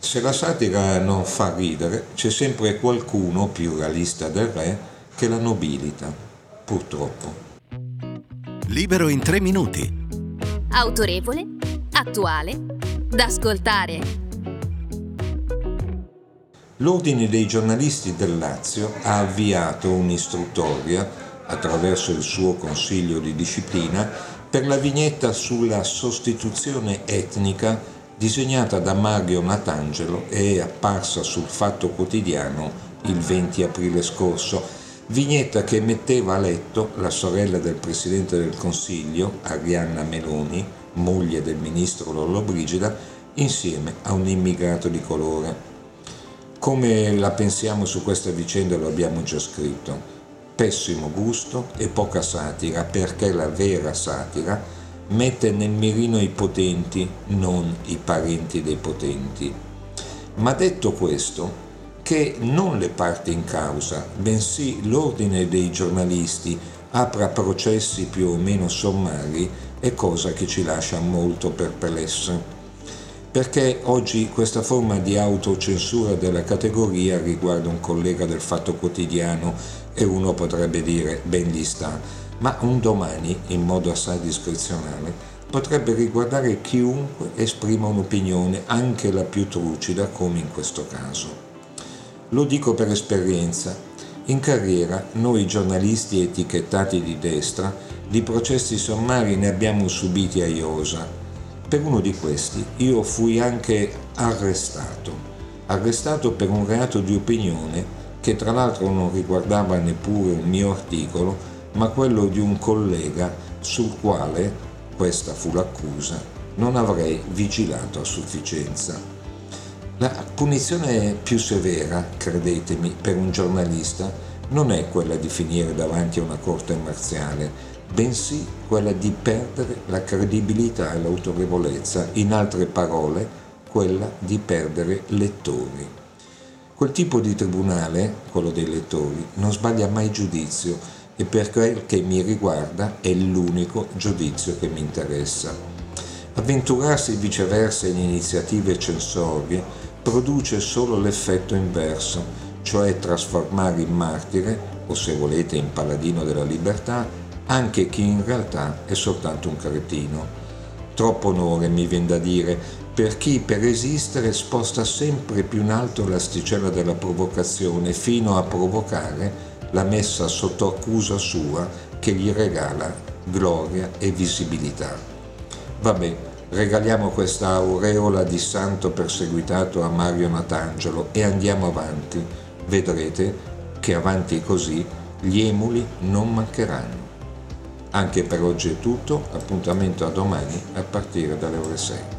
Se la satira non fa ridere, c'è sempre qualcuno più realista del re che la nobilita, purtroppo. Libero in tre minuti. Autorevole, attuale, da ascoltare. L'Ordine dei giornalisti del Lazio ha avviato un'istruttoria, attraverso il suo consiglio di disciplina, per la vignetta sulla sostituzione etnica disegnata da Mario Natangelo e apparsa sul Fatto Quotidiano il 20 aprile scorso, vignetta che metteva a letto la sorella del Presidente del Consiglio, Arianna Meloni, moglie del ministro Lollobrigida, insieme a un immigrato di colore. Come la pensiamo su questa vicenda lo abbiamo già scritto. Pessimo gusto e poca satira, perché la vera satira mette nel mirino i potenti, non i parenti dei potenti. Ma detto questo, che non le parti in causa, bensì l'ordine dei giornalisti apra processi più o meno sommari è cosa che ci lascia molto perplessi perché oggi questa forma di autocensura della categoria riguarda un collega del Fatto Quotidiano e uno potrebbe dire ben gli sta, ma un domani, in modo assai discrezionale, potrebbe riguardare chiunque esprima un'opinione, anche la più trucida, come in questo caso. Lo dico per esperienza. In carriera, noi giornalisti etichettati di destra, di processi sommari ne abbiamo subiti a iosa, per uno di questi io fui anche arrestato, arrestato per un reato di opinione che tra l'altro non riguardava neppure un mio articolo, ma quello di un collega sul quale, questa fu l'accusa, non avrei vigilato a sufficienza. La punizione più severa, credetemi, per un giornalista non è quella di finire davanti a una corte marziale, bensì quella di perdere la credibilità e l'autorevolezza, in altre parole, quella di perdere lettori. Quel tipo di tribunale, quello dei lettori, non sbaglia mai giudizio e per quel che mi riguarda è l'unico giudizio che mi interessa. Avventurarsi viceversa in iniziative censorie produce solo l'effetto inverso, cioè trasformare in martire, o se volete in paladino della libertà, anche chi in realtà è soltanto un cretino. Troppo onore, mi viene da dire, per chi per esistere sposta sempre più in alto l'asticella della provocazione fino a provocare la messa sotto accusa sua che gli regala gloria e visibilità. Vabbè, regaliamo questa aureola di santo perseguitato a Mario Natangelo e andiamo avanti. Vedrete che avanti così gli emuli non mancheranno. Anche per oggi è tutto, appuntamento a domani a partire dalle ore 6.